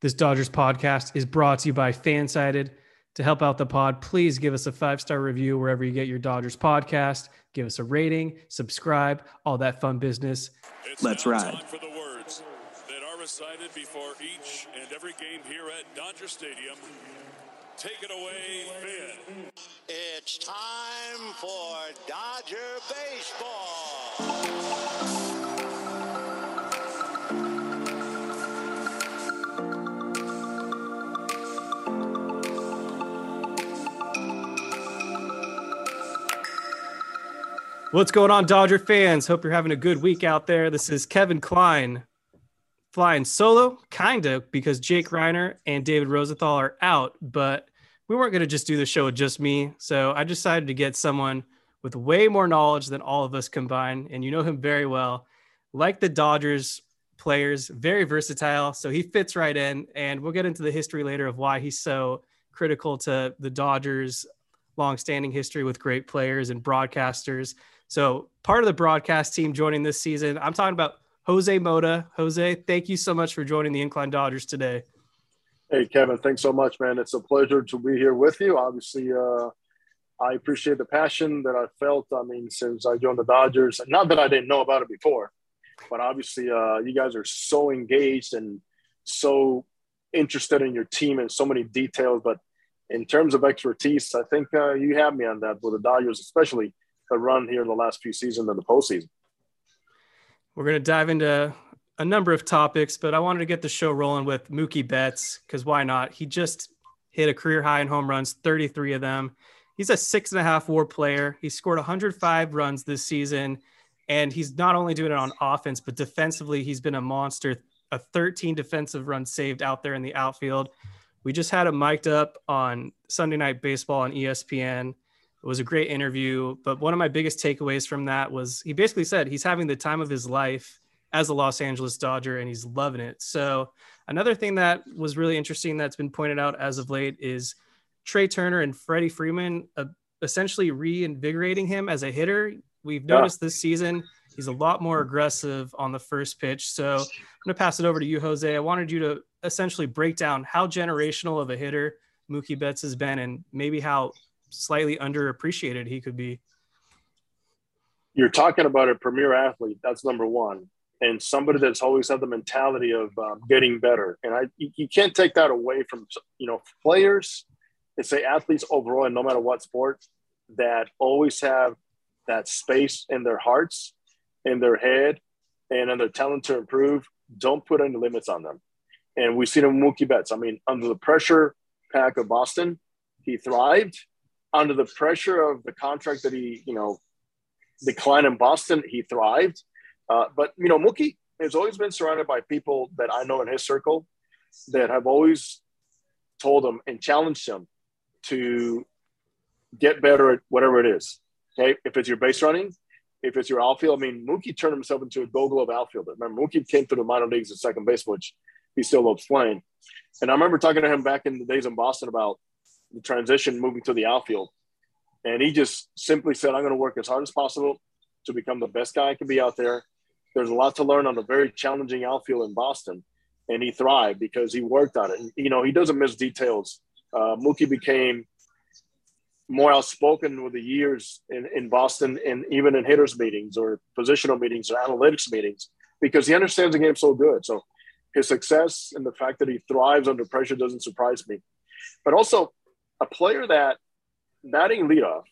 This Dodgers podcast is brought to you by Fansided. To help out the pod, please give us a five star review wherever you get your Dodgers podcast. Give us a rating, subscribe, all that fun business. It's Let's now ride. time for the words that are recited before each and every game here at Dodger Stadium. Take it away, Vin. It's time for Dodger baseball. What's going on, Dodger fans? Hope you're having a good week out there. This is Kevin Klein flying solo, kind of, because Jake Reiner and David Rosenthal are out, but we weren't going to just do the show with just me. So I decided to get someone with way more knowledge than all of us combined. And you know him very well. Like the Dodgers players, very versatile. So he fits right in. And we'll get into the history later of why he's so critical to the Dodgers' long-standing history with great players and broadcasters. So part of the broadcast team joining this season, I'm talking about Jose Mota. Jose, thank you so much for joining the Incline Dodgers today. Hey, Kevin, thanks so much, man. It's a pleasure to be here with you. Obviously, uh, I appreciate the passion that I felt. I mean, since I joined the Dodgers, not that I didn't know about it before, but obviously, uh, you guys are so engaged and so interested in your team and so many details. But in terms of expertise, I think uh, you have me on that with the Dodgers, especially the run here in the last few seasons and the postseason. We're going to dive into a number of topics, but I wanted to get the show rolling with Mookie Betts because why not? He just hit a career high in home runs, 33 of them. He's a six and a half war player. He scored 105 runs this season, and he's not only doing it on offense, but defensively, he's been a monster. A 13 defensive run saved out there in the outfield. We just had him mic'd up on Sunday Night Baseball on ESPN. It was a great interview, but one of my biggest takeaways from that was he basically said he's having the time of his life as a Los Angeles Dodger and he's loving it. So, another thing that was really interesting that's been pointed out as of late is Trea Turner and Freddie Freeman uh, essentially reinvigorating him as a hitter. We've Yeah. noticed this season he's a lot more aggressive on the first pitch. So, I'm going to pass it over to you, Jose. I wanted you to essentially break down how generational of a hitter Mookie Betts has been and maybe how slightly underappreciated he could be. you're talking about a premier athlete. That's number one, and somebody that's always had the mentality of um, getting better. And I, you, can't take that away from you know players. and say athletes overall, and no matter what sport, that always have that space in their hearts, in their head, and in their talent to improve. Don't put any limits on them. And we've seen him Mookie Betts. I mean, under the pressure pack of Boston, he thrived. Under the pressure of the contract that he, you know, decline in Boston, he thrived. Uh, but you know, Mookie has always been surrounded by people that I know in his circle that have always told him and challenged him to get better at whatever it is. Okay, if it's your base running, if it's your outfield. I mean, Mookie turned himself into a Gold Glove outfielder. Remember, Mookie came through the minor leagues at second base, which he still loves playing. And I remember talking to him back in the days in Boston about the transition moving to the outfield. And he just simply said, I'm going to work as hard as possible to become the best guy I can be out there. There's a lot to learn on a very challenging outfield in Boston. And he thrived because he worked on it. And, you know, he doesn't miss details. Uh, Mookie became more outspoken with the years in, in Boston and even in hitters meetings or positional meetings or analytics meetings because he understands the game so good. So his success and the fact that he thrives under pressure doesn't surprise me. But also, a player that batting leadoff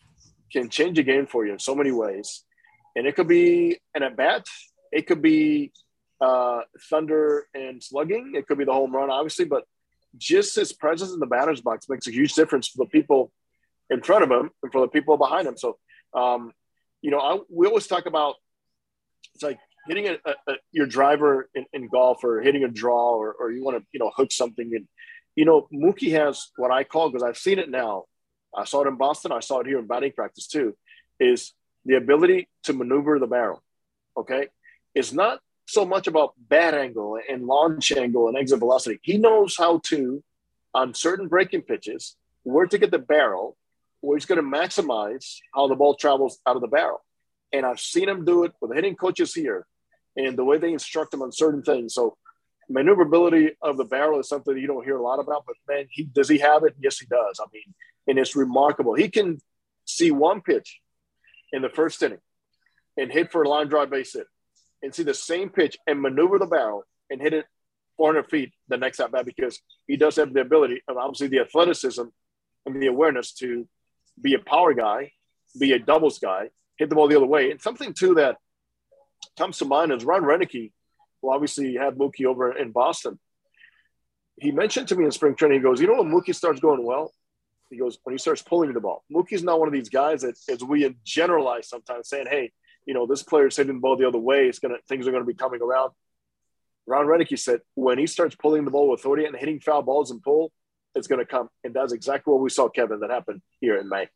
can change a game for you in so many ways. And it could be an at bat, it could be uh, thunder and slugging, it could be the home run, obviously, but just his presence in the batter's box makes a huge difference for the people in front of him and for the people behind him. So, um, you know, I, we always talk about it's like hitting a, a, your driver in, in, golf or hitting a draw or, or you want to, you know, hook something. And, you know, Mookie has what I call, because I've seen it now. I saw it in Boston. I saw it here in batting practice too, is the ability to maneuver the barrel. Okay. It's not so much about bat angle and launch angle and exit velocity. He knows how to, on certain breaking pitches, where to get the barrel, where he's going to maximize how the ball travels out of the barrel. And I've seen him do it with the hitting coaches here and the way they instruct him on certain things. So maneuverability of the barrel is something you don't hear a lot about, but man, he does he have it? Yes, he does. I mean, and it's remarkable. He can see one pitch in the first inning and hit for a line drive base hit and see the same pitch and maneuver the barrel and hit it 400 feet the next at bat because he does have the ability and obviously the athleticism and the awareness to be a power guy, be a doubles guy, hit the ball the other way. And something too that comes to mind is Ron Roenicke, who obviously had Mookie over in Boston. He mentioned to me in spring training, he goes, You know when Mookie starts going well? He goes, When he starts pulling the ball. Mookie's not one of these guys that, as we generalize sometimes, saying, Hey, you know, this player's hitting the ball the other way. It's gonna things are gonna be coming around. Ron Roenicke said when he starts pulling the ball with authority and hitting foul balls and pull, it's gonna come. And that's exactly what we saw, Kevin, that happened here in May.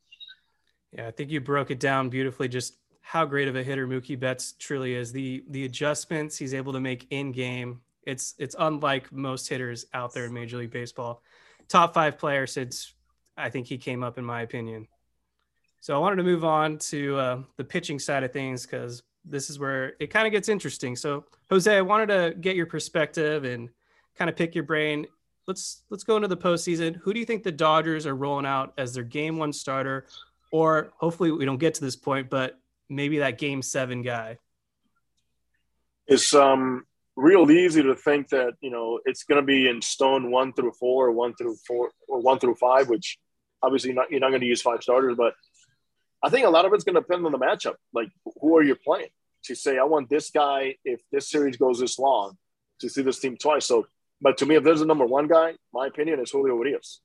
Yeah, I think you broke it down beautifully. Just how great of a hitter Mookie Betts truly is. The the adjustments he's able to make in game. It's it's unlike most hitters out there in Major League Baseball. Top five player since I think he came up in my opinion. So I wanted to move on to uh, the pitching side of things because this is where it kind of gets interesting. So Jose, I wanted to get your perspective and kind of pick your brain. Let's let's go into the postseason. Who do you think the Dodgers are rolling out as their game one starter, or hopefully we don't get to this point, but maybe that game seven guy? It's um real easy to think that you know it's going to be in stone one through four, or one through four, or one through five, which obviously not, you're not going to use five starters, but I think a lot of it's going to depend on the matchup. Like, who are you playing? To say, I want this guy if this series goes this long to see this team twice. So, but to me, if there's a number one guy, my opinion is Julio Urias.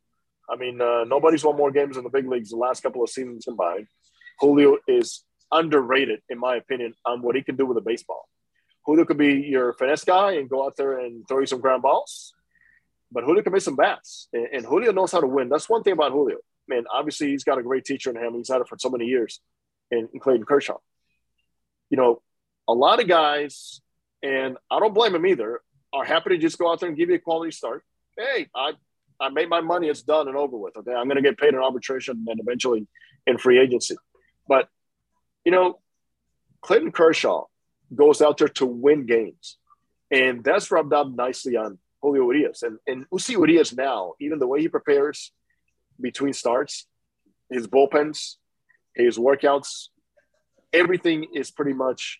I mean, uh, nobody's won more games in the big leagues the last couple of seasons combined. Julio is underrated, in my opinion, on what he can do with a baseball. Julio could be your finesse guy and go out there and throw you some ground balls, but Julio can make some bats, and, and Julio knows how to win. That's one thing about Julio man, obviously he's got a great teacher in him. He's had it for so many years in, in Clayton Kershaw. You know, a lot of guys, and I don't blame him either, are happy to just go out there and give you a quality start. Hey, I I made my money. It's done and over with. Okay, I'm going to get paid in arbitration and eventually in free agency. But you know, Clayton Kershaw goes out there to win games, and that's rubbed up nicely on Julio Urias. And and see Urias now, even the way he prepares, between starts, his bullpens, his workouts, everything is pretty much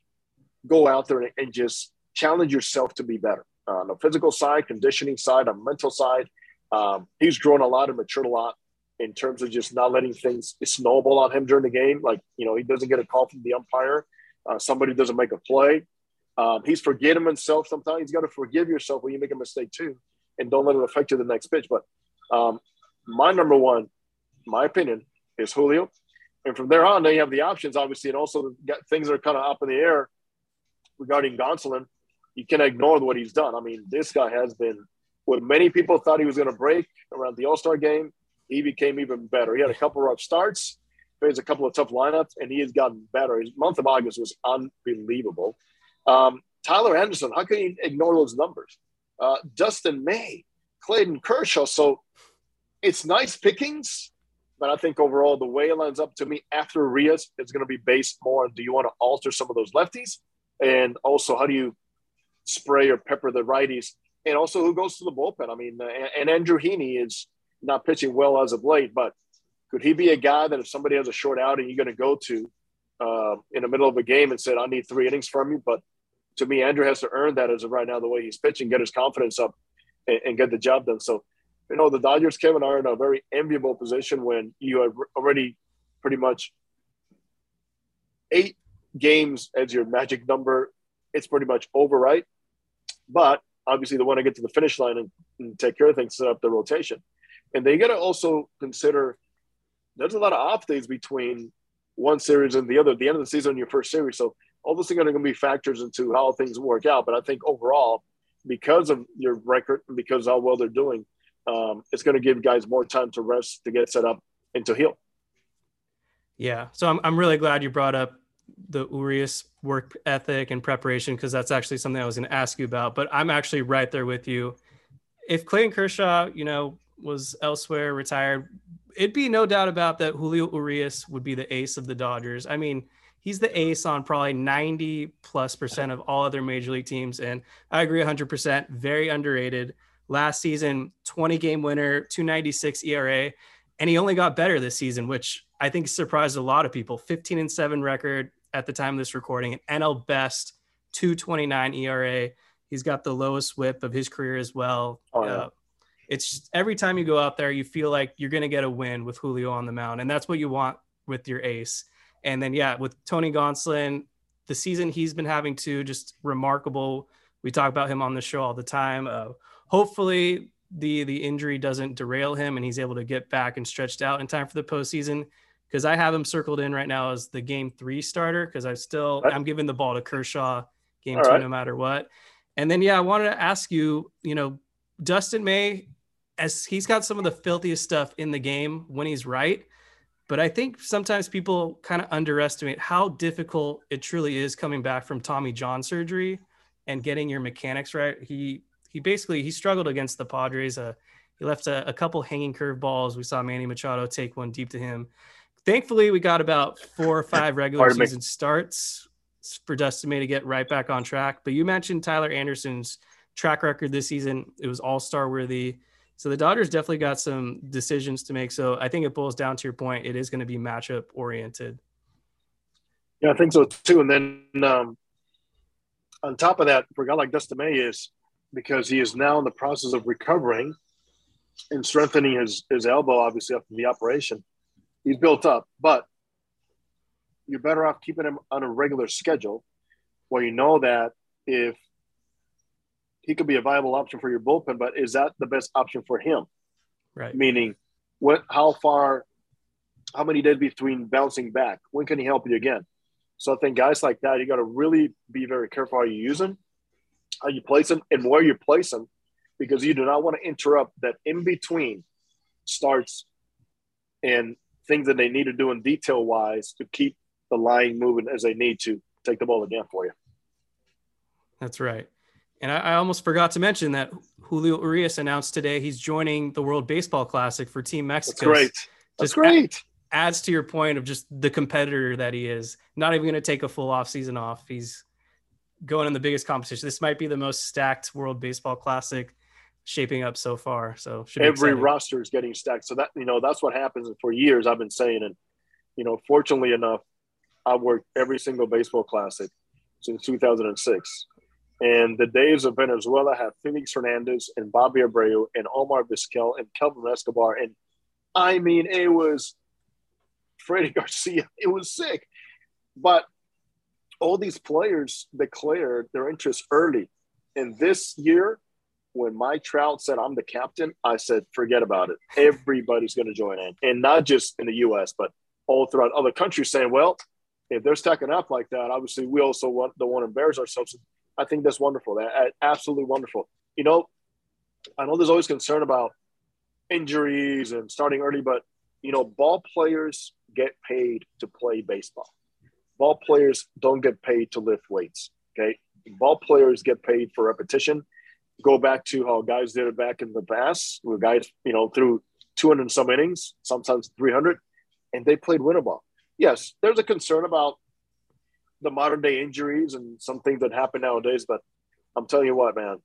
go out there and just challenge yourself to be better uh, on the physical side, conditioning side, on mental side. Um, he's grown a lot and matured a lot in terms of just not letting things snowball on him during the game. Like, you know, he doesn't get a call from the umpire. Uh, somebody doesn't make a play. Um, he's forgetting himself sometimes. He's got to forgive yourself when you make a mistake too, and don't let it affect you the next pitch. But um, my number one, my opinion, is Julio. And from there on, they have the options, obviously, and also things are kind of up in the air regarding Gonsolin. You can ignore what he's done. I mean, this guy has been what many people thought he was going to break around the All Star game. He became even better. He had a couple rough starts, faced a couple of tough lineups, and he has gotten better. His month of August was unbelievable. Um, Tyler Anderson, how can you ignore those numbers? Uh, Dustin May, Clayton Kershaw. So it's nice pickings, but I think overall the way it lines up to me after Rios is going to be based more on do you want to alter some of those lefties, and also how do you spray or pepper the righties, and also who goes to the bullpen. I mean, and Andrew Heaney is not pitching well as of late, but could he be a guy that if somebody has a short outing, you're going to go to uh, in the middle of a game and said, "I need three innings from you"? But to me, Andrew has to earn that as of right now, the way he's pitching, get his confidence up, and, and get the job done. So, you know, the Dodgers, Kevin, are in a very enviable position when you have already pretty much eight games as your magic number. It's pretty much over, right? But obviously, they want to get to the finish line and, and take care of things, set up the rotation. And they got to also consider there's a lot of off days between one series and the other. At the end of the season, your first series. So all those things are going to be factors into how things work out. But I think overall, because of your record and because how well they're doing, um, it's going to give guys more time to rest, to get set up, and to heal. Yeah. So I'm, I'm really glad you brought up the Urias work ethic and preparation because that's actually something I was going to ask you about. But I'm actually right there with you. If Clayton Kershaw, you know, was elsewhere, retired, it'd be no doubt about that Julio Urias would be the ace of the Dodgers. I mean, he's the ace on probably 90 plus percent of all other major league teams. And I agree 100%. Very underrated. Last season, 20 game winner, 296 ERA. And he only got better this season, which I think surprised a lot of people. 15 and 7 record at the time of this recording, an NL best 229 ERA. He's got the lowest whip of his career as well. Oh, yeah. uh, it's just, every time you go out there, you feel like you're going to get a win with Julio on the mound, and that's what you want with your ace. And then, yeah, with Tony Gonsolin, the season he's been having too, just remarkable. We talk about him on the show all the time. Uh, hopefully, the the injury doesn't derail him and he's able to get back and stretched out in time for the postseason. Because I have him circled in right now as the game three starter. Because I still right. I'm giving the ball to Kershaw game all two right. no matter what. And then yeah, I wanted to ask you, you know, Dustin May as he's got some of the filthiest stuff in the game when he's right. But I think sometimes people kind of underestimate how difficult it truly is coming back from Tommy John surgery and getting your mechanics right. He he basically he struggled against the Padres. Uh, he left a, a couple hanging curve balls. We saw Manny Machado take one deep to him. Thankfully, we got about four or five regular season starts for Dustin May to get right back on track. But you mentioned Tyler Anderson's track record this season. It was all star worthy. So the Dodgers definitely got some decisions to make. So I think it boils down to your point. It is going to be matchup oriented. Yeah, I think so too. And then um, on top of that, for a guy like Dustin May is because he is now in the process of recovering and strengthening his, his elbow, obviously after the operation. He's built up, but you're better off keeping him on a regular schedule where you know that if he could be a viable option for your bullpen, but is that the best option for him? Right. Meaning, what? How far? How many days between bouncing back? When can he help you again? So I think guys like that, you got to really be very careful how you use them, how you place them, and where you place them, because you do not want to interrupt that in between starts and things that they need to do in detail wise to keep the line moving as they need to take the ball again for you. That's right. And I, I, almost forgot to mention that Julio Urias announced today he's joining the World Baseball Classic for Team Mexico. That's great. That's just great. adds to your point of just the competitor that he is. Not even going to take a full off season off. He's going in the biggest competition. This might be the most stacked World Baseball Classic shaping up so far. So every roster is getting stacked. So that you know that's what happens. And for years, I've been saying, and you know, fortunately enough, I've worked every single baseball classic since 2006. And the days of Venezuela have Felix Hernandez and Bobby Abreu and Omar Vizquel and Kelvin Escobar. And I mean, it was Freddie Garcia. It was sick. But all these players declared their interest early. And this year, when Mike Trout said, I'm the captain, I said, forget about it. Everybody's going to join in. And not just in the US, but all throughout other countries saying, well, if they're stacking up like that, obviously we also want, don't want to embarrass ourselves I think that's wonderful. That absolutely wonderful. You know, I know there's always concern about injuries and starting early, but you know, ball players get paid to play baseball. Ball players don't get paid to lift weights. Okay, ball players get paid for repetition. Go back to how guys did it back in the past, where guys, you know, through 200 and some innings, sometimes 300, and they played winter ball. Yes, there's a concern about the modern day injuries and some things that happen nowadays. But I'm telling you what, man,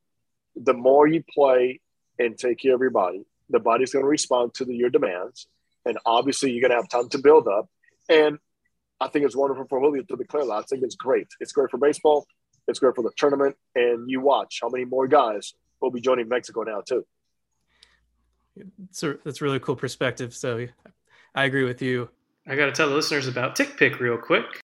the more you play and take care of your body, the body's going to respond to the, your demands. And obviously, you're going to have time to build up. And I think it's wonderful for Julio to declare that. I think it's great. It's great for baseball. It's great for the tournament, and you watch how many more guys will be joining Mexico now too. It's a, that's really cool perspective. So I agree with you. I got to tell the listeners about TickPick real quick.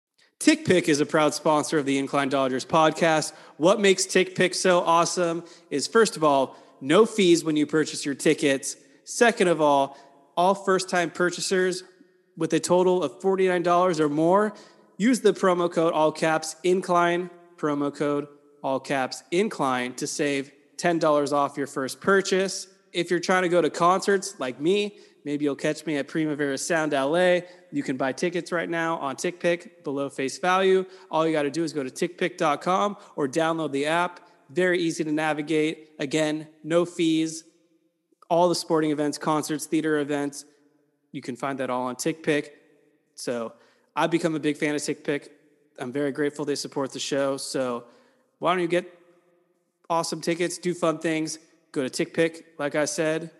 TickPick is a proud sponsor of the Incline Dodgers podcast. What makes TickPick so awesome is, first of all, no fees when you purchase your tickets. Second of all, all first time purchasers with a total of $49 or more use the promo code all caps incline, promo code all caps incline to save $10 off your first purchase. If you're trying to go to concerts like me, maybe you'll catch me at Primavera Sound LA. You can buy tickets right now on TickPick below face value. All you got to do is go to tickpick.com or download the app. Very easy to navigate. Again, no fees. All the sporting events, concerts, theater events, you can find that all on TickPick. So I've become a big fan of TickPick. I'm very grateful they support the show. So why don't you get awesome tickets, do fun things, go to TickPick, like I said.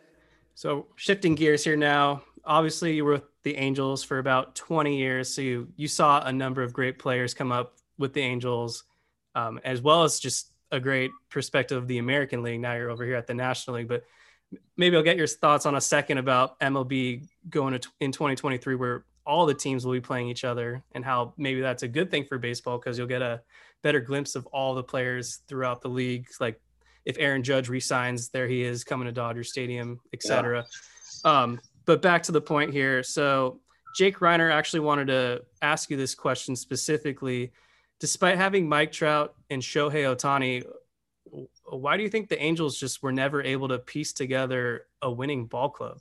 So shifting gears here now. Obviously, you were with the Angels for about 20 years, so you you saw a number of great players come up with the Angels, um, as well as just a great perspective of the American League. Now you're over here at the National League, but maybe I'll get your thoughts on a second about MLB going to in 2023, where all the teams will be playing each other, and how maybe that's a good thing for baseball because you'll get a better glimpse of all the players throughout the league. Like if Aaron Judge resigns, there he is coming to Dodger Stadium, etc. Yeah. Um, but back to the point here. So Jake Reiner actually wanted to ask you this question specifically. Despite having Mike Trout and Shohei Ohtani, why do you think the Angels just were never able to piece together a winning ball club?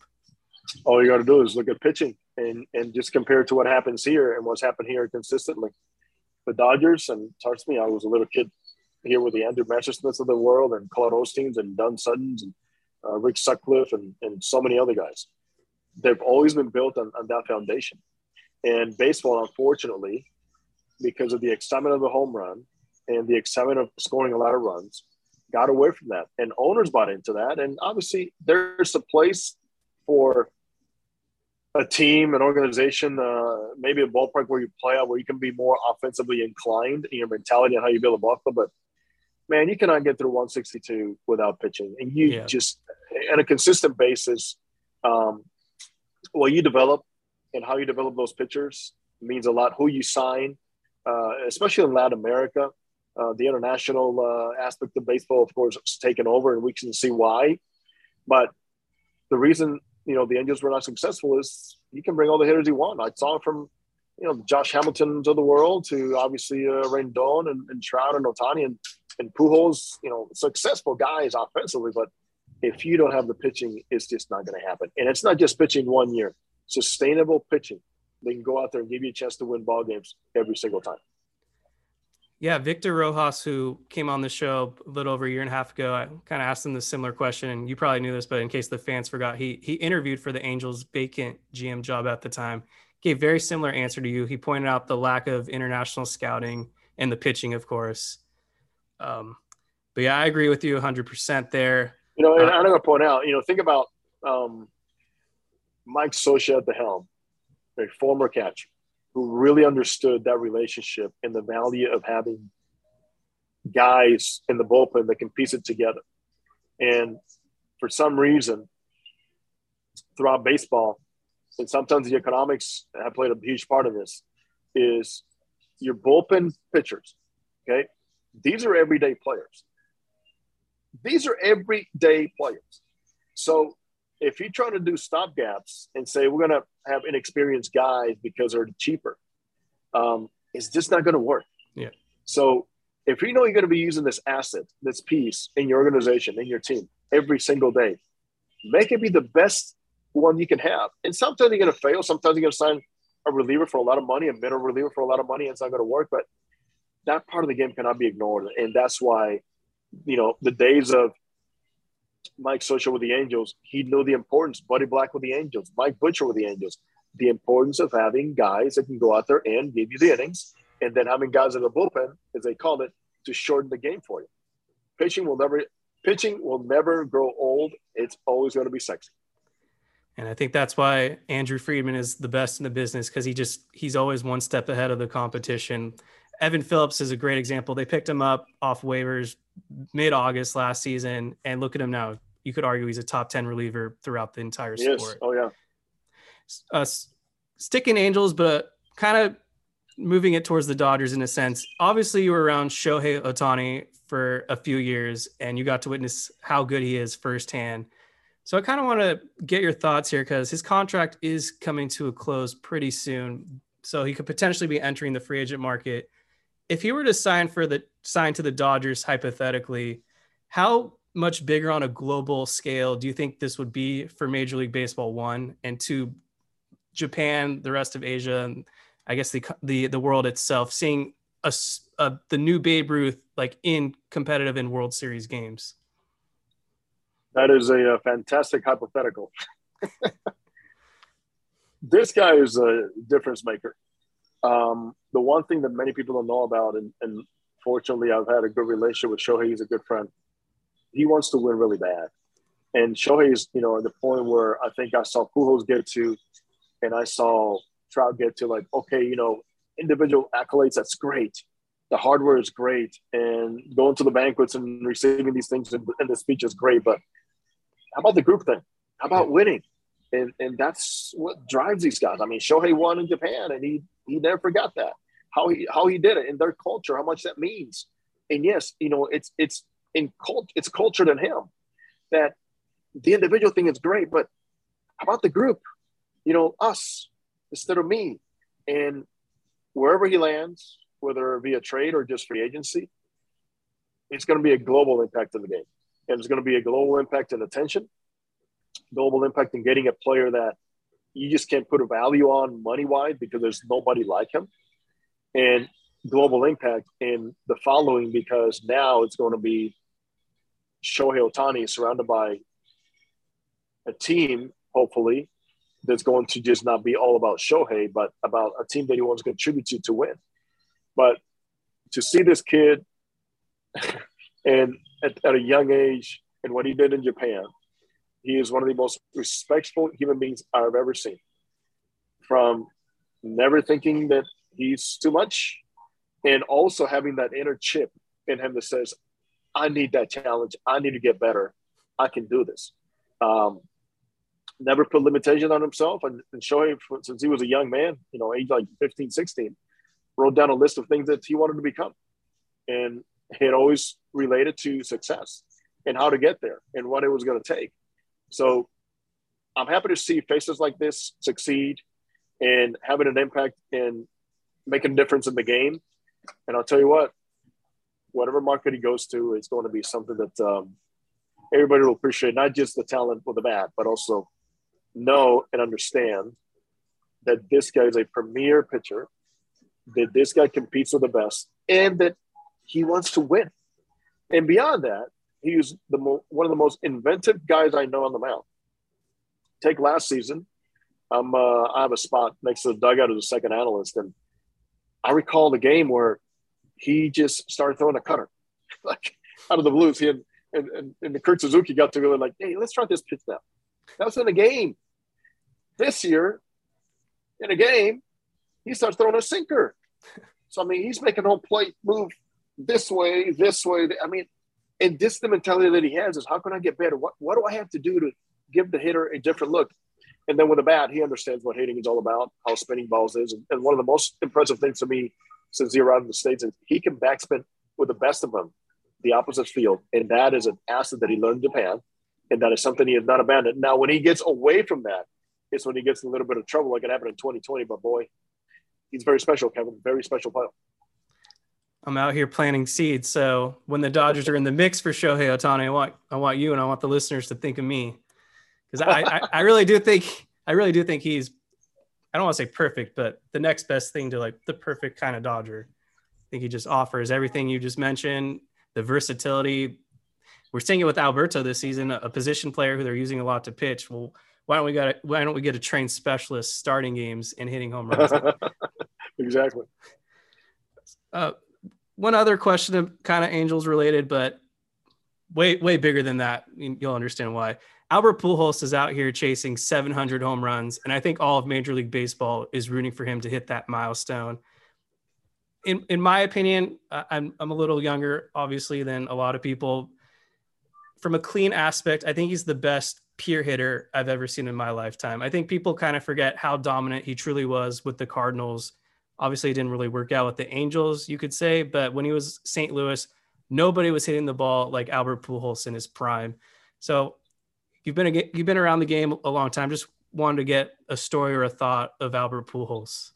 All you got to do is look at pitching and, and just compare it to what happens here and what's happened here consistently. The Dodgers, and trust me, I was a little kid here with the Andrew Messersmiths of the world and Claude Osteens and Don Suttons and uh, Rick Sutcliffe and, and so many other guys. They've always been built on, on that foundation. And baseball, unfortunately, because of the excitement of the home run and the excitement of scoring a lot of runs, got away from that. And owners bought into that. And obviously, there's a place for a team, an organization, uh, maybe a ballpark where you play out where you can be more offensively inclined in your mentality and how you build a ball club. But man, you cannot get through 162 without pitching. And you yeah. just, on a consistent basis, um, what you develop and how you develop those pitchers means a lot. Who you sign, uh, especially in Latin America, uh, the international uh, aspect of baseball, of course, is taken over, and we can see why. But the reason you know the Angels were not successful is you can bring all the hitters you want. I saw from you know Josh Hamiltons of the world to obviously uh, Rendon and, and Trout and Ohtani and and Pujols, you know, successful guys offensively, but if you don't have the pitching, it's just not going to happen. And it's not just pitching one year; sustainable pitching. They can go out there and give you a chance to win ball games every single time. Yeah, Victor Rojas, who came on the show a little over a year and a half ago, I kind of asked him the similar question, and you probably knew this, but in case the fans forgot, he he interviewed for the Angels' vacant GM job at the time. Gave very similar answer to you. He pointed out the lack of international scouting and the pitching, of course. Um, but yeah, I agree with you 100% there. You know, and uh, I'm going to point out, you know, think about um, Mike Scioscia at the helm, a former catcher who really understood that relationship and the value of having guys in the bullpen that can piece it together. And for some reason, throughout baseball, and sometimes the economics have played a huge part of this, is your bullpen pitchers. Okay. These are everyday players. These are everyday players. So if you try to do stopgaps and say we're going to have inexperienced guys because they're cheaper, um, it's just not going to work. Yeah. So if you know you're going to be using this asset, this piece in your organization, in your team every single day, make it be the best one you can have. And sometimes you're going to fail. Sometimes you're going to sign a reliever for a lot of money, a middle reliever for a lot of money, and it's not going to work. But that part of the game cannot be ignored. And that's why, you know, the days of Mike Scioscia with the Angels, he knew the importance. Buddy Black with the Angels, Mike Butcher with the Angels, the importance of having guys that can go out there and give you the innings, and then having guys in the bullpen, as they call it, to shorten the game for you. Pitching will never pitching will never grow old. It's always going to be sexy. And I think that's why Andrew Friedman is the best in the business because he just he's always one step ahead of the competition. Evan Phillips is a great example. They picked him up off waivers mid August last season, and look at him now. You could argue he's a top 10 reliever throughout the entire Yes. sport. Oh yeah. Uh, sticking Angels, but kind of moving it towards the Dodgers in a sense. Obviously, you were around Shohei Ohtani for a few years, and you got to witness how good he is firsthand. So I kind of want to get your thoughts here because his contract is coming to a close pretty soon. So he could potentially be entering the free agent market. If he were to sign for the sign to the Dodgers hypothetically, how much bigger on a global scale do you think this would be for Major League Baseball one and two Japan, the rest of Asia, and I guess the the the world itself, seeing a, a- the new Babe Ruth like in competitive in World Series games. That is a, uh fantastic hypothetical. this guy is a difference maker. Um, the one thing that many people don't know about, and, and fortunately, I've had a good relationship with Shohei. He's a good friend. He wants to win really bad. And Shohei is, you know, at the point where I think I saw Pujols get to, and I saw Trout get to, like, okay, you know, individual accolades, that's great. The hardware is great. And going to the banquets and receiving these things and, in the speech is great. But how about the group thing? How about winning? And and that's what drives these guys. I mean, Shohei won in Japan, and he he never forgot that how he how he did it in their culture, how much that means. And yes, you know, it's it's in cult, it's cultured in him that the individual thing is great, but how about the group? You know, us instead of me. And wherever he lands, whether via trade or just free agency, it's going to be a global impact in the game. And it's going to be a global impact in attention, global impact in getting a player that you just can't put a value on money wise because there's nobody like him, and global impact in the following because now it's going to be Shohei Ohtani surrounded by a team, hopefully, that's going to just not be all about Shohei, but about a team that he wants to contribute to to win. But to see this kid and at, at a young age and what he did in Japan, he is one of the most respectful human beings I've ever seen. From never thinking that he's too much and also having that inner chip in him that says, I need that challenge. I need to get better. I can do this. Um, never put limitation on himself. And, and Shohei, since he was a young man, you know, age like 15, 16, wrote down a list of things that he wanted to become. And it always related to success and how to get there and what it was going to take. So I'm happy to see faces like this succeed and having an impact and making a difference in the game. And I'll tell you what, whatever market he goes to, it's going to be something that um, everybody will appreciate, not just the talent with the bat, but also know and understand that this guy is a premier pitcher, that this guy competes with the best, and that he wants to win. And beyond that, he's the mo- one of the most inventive guys I know on the mound. Take last season, I'm uh, I have a spot next to the dugout as a second analyst, and I recall the game where he just started throwing a cutter, like out of the blues. He had, and, and, and the Kurt Suzuki got together like, hey, let's try this pitch now. That was in a game. This year, in a game, he starts throwing a sinker. So I mean, he's making home plate move this way, this way. I mean, and this the mentality that he has is how can I get better? What what do I have to do to give the hitter a different look? And then with the bat, he understands what hitting is all about, how spinning balls is. And, one of the most impressive things to me since he arrived in the States is he can backspin with the best of them, the opposite field. And that is an asset that he learned in Japan. And that is something he has not abandoned. Now, when he gets away from that, it's when he gets in a little bit of trouble, like it happened in 2020. But boy, he's very special, Kevin. Very special player. I'm out here planting seeds. So when the Dodgers are in the mix for Shohei Ohtani, I want I want you and I want the listeners to think of me because I, I I really do think I really do think he's I don't want to say perfect, but the next best thing to like the perfect kind of Dodger. I think he just offers everything you just mentioned, the versatility. We're seeing it with Alberto this season, a position player who they're using a lot to pitch. Well, why don't we got why don't we get a trained specialist starting games and hitting home runs? exactly. Uh, one other question, kind of Angels related, but way way bigger than that. You'll understand why. Albert Pujols is out here chasing 700 home runs, and I think all of Major League Baseball is rooting for him to hit that milestone. in in my opinion, I'm I'm a little younger, obviously, than a lot of people. From a clean aspect, I think he's the best pure hitter I've ever seen in my lifetime. I think people kind of forget how dominant he truly was with the Cardinals. Obviously, it didn't really work out with the Angels, you could say, but when he was St. Louis, nobody was hitting the ball like Albert Pujols in his prime. So you've been a, you've been around the game a long time. Just wanted to get a story or a thought of Albert Pujols.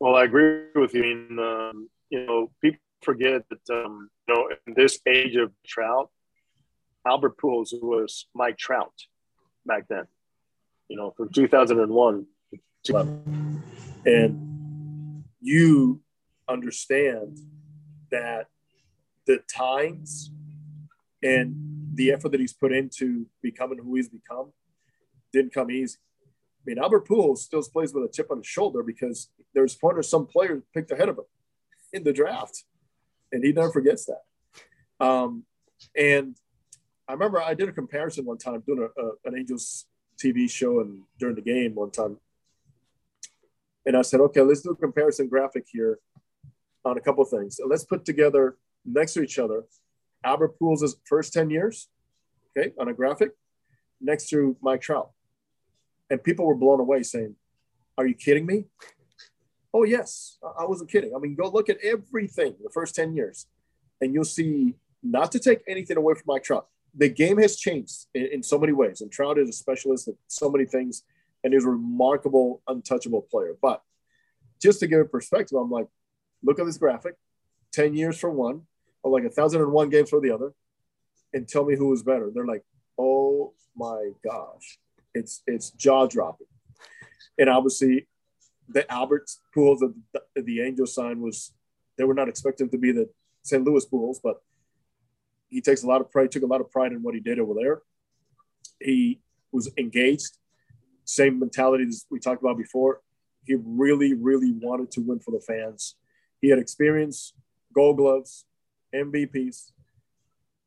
Well, I agree with you. I mean, um, you know, people forget that um, you know in this age of Trout, Albert Pujols was Mike Trout back then. You know, from 2001 and you understand that the times and the effort that he's put into becoming who he's become didn't come easy. I mean, Albert Pujols still plays with a chip on his shoulder because there's point of some player picked ahead of him in the draft, and he never forgets that. Um, and I remember I did a comparison one time doing a, a, an Angels TV show and during the game one time, and I said, okay, let's do a comparison graphic here on a couple things, let's put together next to each other Albert Pujols' first ten years, okay, on a graphic, next to Mike Trout, and people were blown away, saying, "Are you kidding me?" Oh yes, I wasn't kidding. I mean, go look at everything the first ten years, and you'll see. Not to take anything away from Mike Trout, the game has changed in, in, so many ways, and Trout is a specialist at so many things, and he's a remarkable, untouchable player. But just to give a perspective, I'm like, look at this graphic: ten years for one, or like a thousand and one games for the other, and tell me who is better. They're like, oh my gosh, it's it's jaw dropping, and obviously, the Albert Pujols of the, the Angels sign was they were not expecting to be the St. Louis Pujols, but he takes a lot of pride, took a lot of pride in what he did over there. He was engaged, same mentality as we talked about before. He really, really wanted to win for the fans. He had experience, gold gloves, MVPs,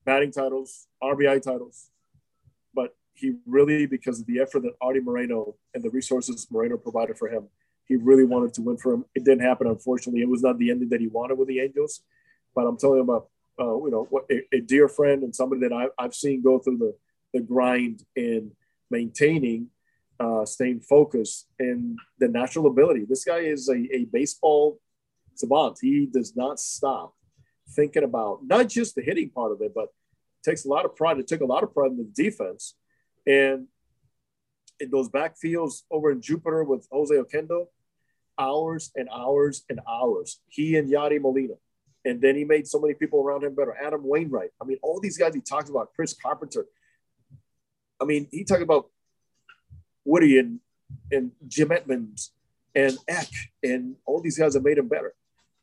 batting titles, RBI titles. But he really, because of the effort that Arte Moreno and the resources Moreno provided for him, he really wanted to win for him. It didn't happen, unfortunately. It was not the ending that he wanted with the Angels. But I'm telling you about uh, you know, a, a, dear friend and somebody that I, I've seen go through the, the grind in maintaining, uh, staying focused, and the natural ability. This guy is a, a baseball savant. He does not stop thinking about not just the hitting part of it, but takes a lot of pride. It took a lot of pride in the defense. And in those backfields over in Jupiter with Jose Oquendo, hours and hours and hours. He and Yadi Molina and then he made so many people around him better. Adam Wainwright. I mean, all these guys he talks about, Chris Carpenter. I mean, he talked about Woody and and Jim Edmonds and Eck and all these guys have made him better.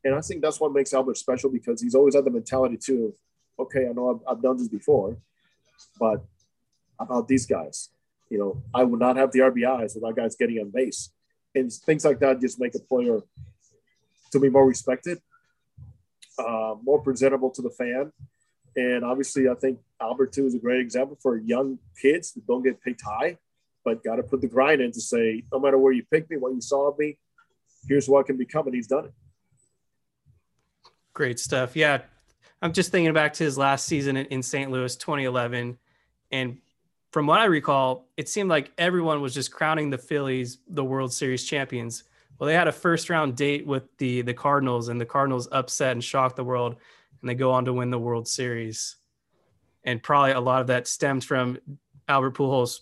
And I think that's what makes Albert special because he's always had the mentality too of, okay, I know I've, I've done this before, but about these guys, you know, I would not have the RBIs without guys getting on base. And things like that just make a player to be more respected uh, more presentable to the fan. And obviously, I think Albert too is a great example for young kids that don't get picked high, but got to put the grind in to say, no matter where you pick me, what you saw of me, here's what I can become, and he's done it. Great stuff. Yeah, I'm just thinking back to his last season in St. Louis, 2011, and from what I recall, it seemed like everyone was just crowning the Phillies the World Series champions. Well, they had a first round date with the the Cardinals, and the Cardinals upset and shocked the world, and they go on to win the World Series. And probably a lot of that stems from Albert Pujols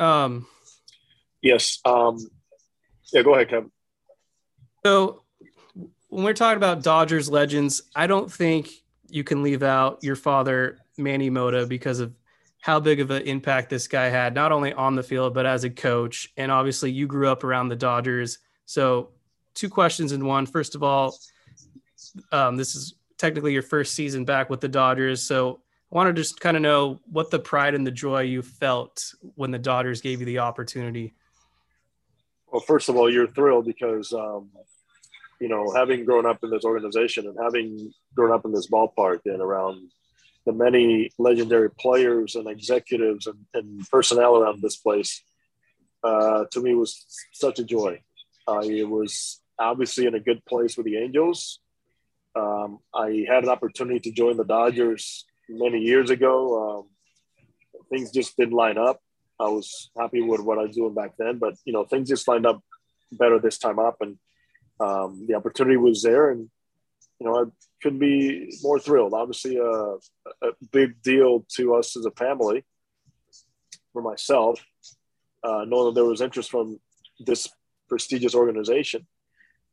Um, yes. Um, yeah, go ahead, Kevin. So when we're talking about Dodgers legends, I don't think you can leave out your father Manny Mota because of how big of an impact this guy had, not only on the field, but as a coach. And obviously, you grew up around the Dodgers. So, two questions in one. First of all, um, this is technically your first season back with the Dodgers. So, I want to just kind of know what the pride and the joy you felt when the Dodgers gave you the opportunity. Well, first of all, you're thrilled because, um, you know, having grown up in this organization and having grown up in this ballpark and around the many legendary players and executives and, and personnel around this place, uh, to me was such a joy. Uh, it was obviously in a good place with the Angels. Um, I had an opportunity to join the Dodgers many years ago. Um, things just didn't line up. I was happy with what I was doing back then, but you know things just lined up better this time up, and um, the opportunity was there, and you know I couldn't be more thrilled. Obviously, uh, a big deal to us as a family. For myself, uh, knowing that there was interest from this prestigious organization,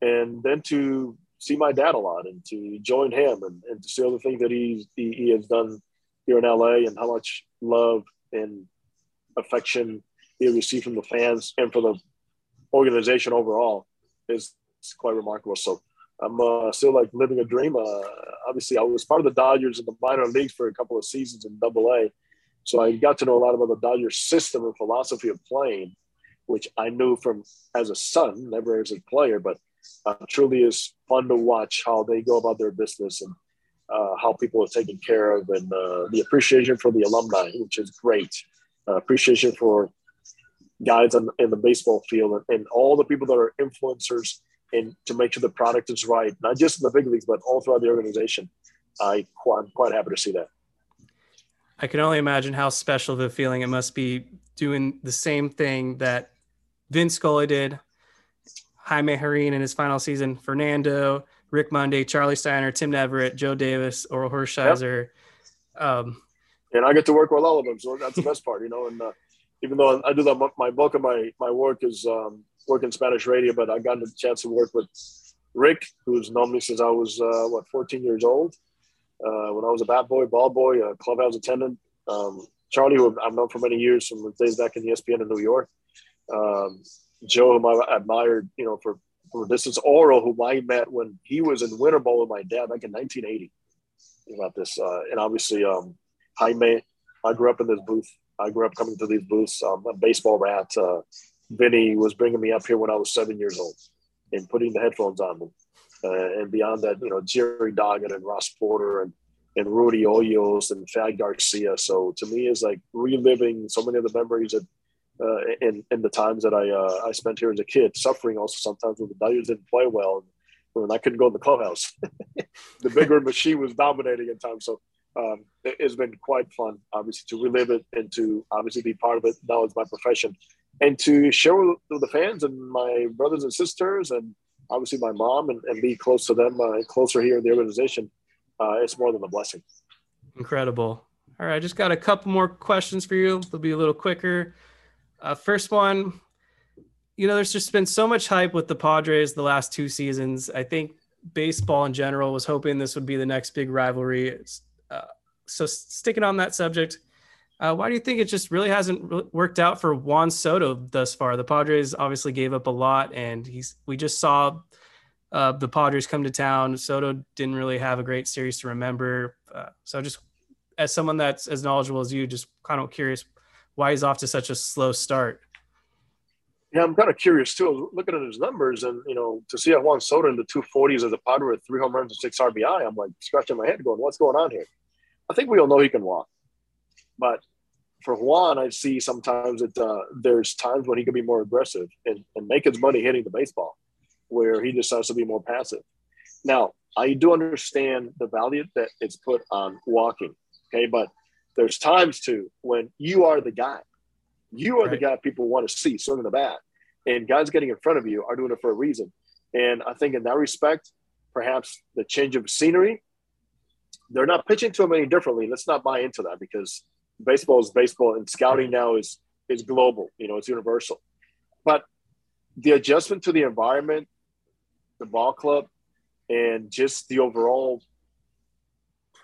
and then to see my dad a lot and to join him and, and to see all the things that he's, he, he has done here in LA and how much love and affection he received from the fans and for the organization overall is quite remarkable. So I'm uh, still like living a dream. Uh, obviously, I was part of the Dodgers in the minor leagues for a couple of seasons in Double A, so I got to know a lot about the Dodgers system and philosophy of playing, which I knew from as a son, never as a player, but uh, truly is fun to watch how they go about their business and uh, how people are taken care of, and uh, the appreciation for the alumni, which is great. Uh, appreciation for guys on, in the baseball field and, and all the people that are influencers and to make sure the product is right, not just in the big leagues, but all throughout the organization. I, I'm quite happy to see that. I can only imagine how special of a feeling it must be doing the same thing that Vin Scully did, Jaime Jarrín in his final season, Fernando, Rick Monday, Charlie Steiner, Tim Neverett, Joe Davis, Orel Hershiser. Yep. Um, and I get to work with all of them, so that's the best part, you know. And uh, even though I do that, my bulk of my my work is um, working Spanish radio, but I got the chance to work with Rick, who's known me since I was uh, what 14 years old. Uh, when I was a bat boy, ball boy, a clubhouse attendant. Um, Charlie, who I've known for many years from the days back in ESPN in New York. Um, Joe, whom I admired, you know, for a distance. Orel, whom I met when he was in Winter Ball with my dad back in 1980. About this, uh, and obviously um, Jaime. I grew up in this booth. I grew up coming to these booths. Um, a baseball rat. Uh, Vinny was bringing me up here when I was seven years old, and putting the headphones on me. Uh, and beyond that, you know, Jerry Doggett and Ross Porter and and Rudy Hoyos and Fad Garcia. So to me, is like reliving so many of the memories that uh, in in the times that I uh, I spent here as a kid, suffering also sometimes when the Dodgers didn't play well, when I couldn't go in the clubhouse. the Big Red Machine was dominating at times, so um, it, has been quite fun, obviously, to relive it and to obviously be part of it. Now it's my profession, and to share with the fans and my brothers and sisters, and obviously my mom, and, and be close to them, uh, closer here in the organization. Uh, it's more than a blessing. Incredible. All right, I just got a couple more questions for you. They'll be a little quicker. Uh, first one, you know, there's just been so much hype with the Padres the last two seasons. I think baseball in general was hoping this would be the next big rivalry. Uh, so, sticking on that subject, uh, why do you think it just really hasn't worked out for Juan Soto thus far? The Padres obviously gave up a lot, and he's we just saw uh, the Padres come to town. Soto didn't really have a great series to remember. Uh, so, just as someone that's as knowledgeable as you, just kind of curious why he's off to such a slow start. Yeah, I'm kind of curious too. Looking at his numbers, and you know, to see Juan Soto in the 240s as a Padre with three home runs and six RBI, I'm like scratching my head, going, "What's going on here?" I think we all know he can walk, but for Juan, I see sometimes that uh, there's times when he can be more aggressive and, and make his money hitting the baseball, where he decides to be more passive. Now, I do understand the value that it's put on walking, okay, but there's times too when you are the guy. You are right. the guy people want to see swinging the bat. And guys getting in front of you are doing it for a reason. And I think in that respect, perhaps the change of scenery, they're not pitching to him any differently. Let's not buy into that because baseball is baseball and scouting now is is global, you know, it's universal. But the adjustment to the environment, the ball club, and just the overall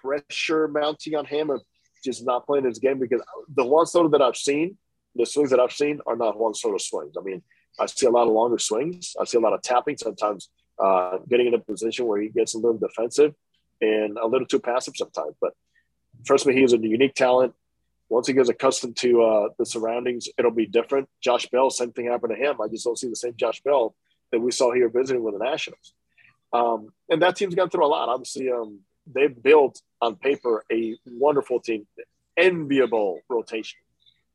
pressure mounting on him of just not playing his game because the Juan Soto that I've seen, the swings that I've seen are not Juan Soto swings. I mean, I see a lot of longer swings. I see a lot of tapping, sometimes uh, getting in a position where he gets a little defensive and a little too passive sometimes. But trust me, he is a unique talent. Once he gets accustomed to uh, the surroundings, it'll be different. Josh Bell, same thing happened to him. I just don't see the same Josh Bell that we saw here visiting with the Nationals. Um, and that team's gone through a lot. Obviously, um, they've built on paper a wonderful team, enviable rotation.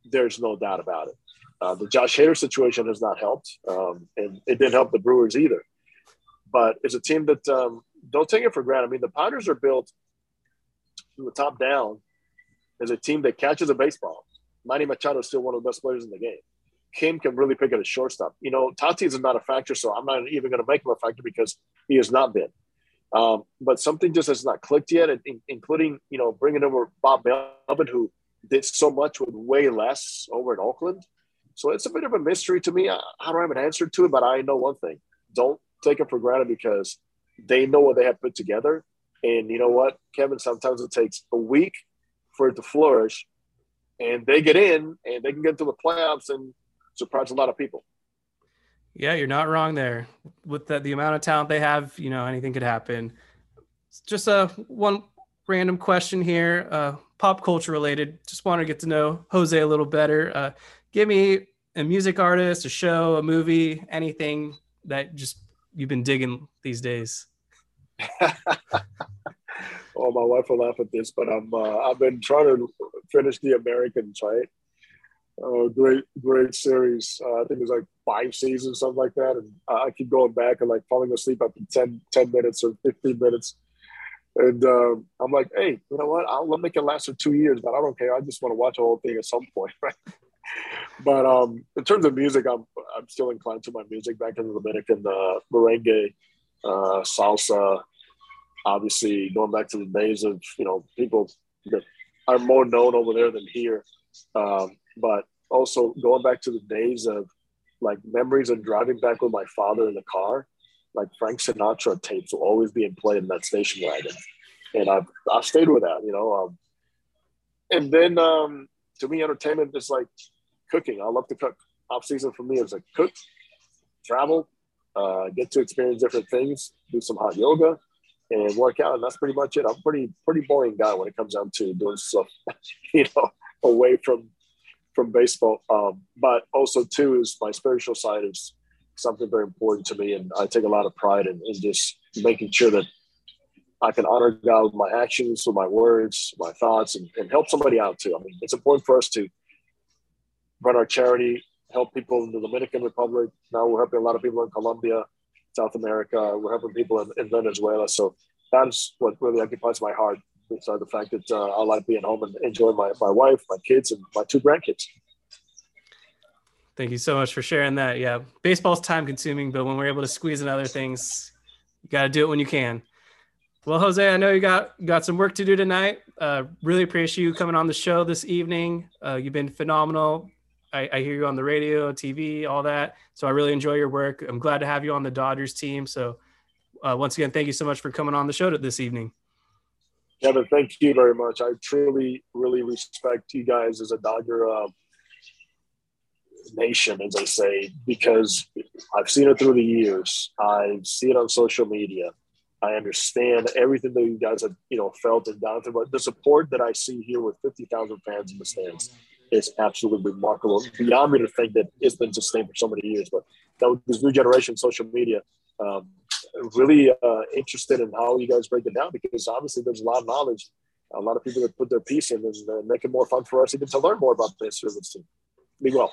There's no doubt about it. Uh, the Josh Hader situation has not helped, um, and it didn't help the Brewers either. But it's a team that um, don't take it for granted. I mean, the Padres are built from the top down as a team that catches a baseball. Manny Machado is still one of the best players in the game. Kim can really pick at a shortstop. You know, Tatis is not a factor, so I'm not even going to make him a factor because he has not been. Um, but something just has not clicked yet, including you know bringing over Bob Melvin, who did so much with way less over in Oakland. So it's a bit of a mystery to me. I, I don't have an answer to it, but I know one thing: don't take it for granted because they know what they have put together. And you know what, Kevin? Sometimes it takes a week for it to flourish, and they get in and they can get to the playoffs and surprise a lot of people. Yeah, you're not wrong there. With the, the amount of talent they have, you know, anything could happen. Just a uh, one random question here, uh, pop culture related. Just want to get to know Jose a little better. Uh, give me a music artist, a show, a movie, anything that just you've been digging these days. oh, my wife will laugh at this, but I'm uh, I've been trying to finish the Americans, right? Uh, great, great series. Uh, I think it's like five seasons, something like that. And I keep going back and like falling asleep after 10, 10 minutes or 15 minutes. And uh, I'm like, hey, you know what? I'll make it last for two years, but I don't care. I just want to watch the whole thing at some point, right? but um, in terms of music, I'm I'm still inclined to my music back in the Dominican, uh, merengue, uh, salsa. Obviously, going back to the days of you know people that are more known over there than here. Um, but also going back to the days of like memories of driving back with my father in the car, like Frank Sinatra tapes will always be in play in that station wagon. And I've, I've stayed with that, you know. Um, and then um, to me, entertainment is like cooking. I love to cook. Off season for me is like cook, travel, uh, get to experience different things, do some hot yoga, and work out. And that's pretty much it. I'm pretty pretty boring guy when it comes down to doing stuff, you know, away from from baseball. Um, but also too is my spiritual side is something very important to me, and I take a lot of pride in, just making sure that I can honor God with my actions, with my words, my thoughts, and, and help somebody out too. I mean, it's important for us to run our charity, help people in the Dominican Republic. Now we're helping a lot of people in Colombia, South America. We're helping people in, in Venezuela. So that's what really occupies my heart besides the fact that uh, I like being home and enjoying my, my wife, my kids, and my two grandkids. Thank you so much for sharing that. Yeah, baseball's time consuming, but when we're able to squeeze in other things, you got to do it when you can. Well, Jose, I know you got got some work to do tonight. Uh, really appreciate you coming on the show this evening. Uh, you've been phenomenal. I, I, hear you on the radio, TV, all that. So I really enjoy your work. I'm glad to have you on the Dodgers team. So uh, once again, thank you so much for coming on the show this evening. Kevin, thank you very much. I truly, really respect you guys as a Dodger uh, nation, as I say, because I've seen it through the years. I see it on social media. I understand everything that you guys have, you know, felt and gone through. But the support that I see here with 50,000 fans in the stands is absolutely remarkable. Beyond me to think that it's been sustained for so many years. But that with this new generation social media, um, really uh, interested in how you guys break it down because obviously there's a lot of knowledge, a lot of people that put their piece in and uh, make it more fun for us even to learn more about the this team. Be well.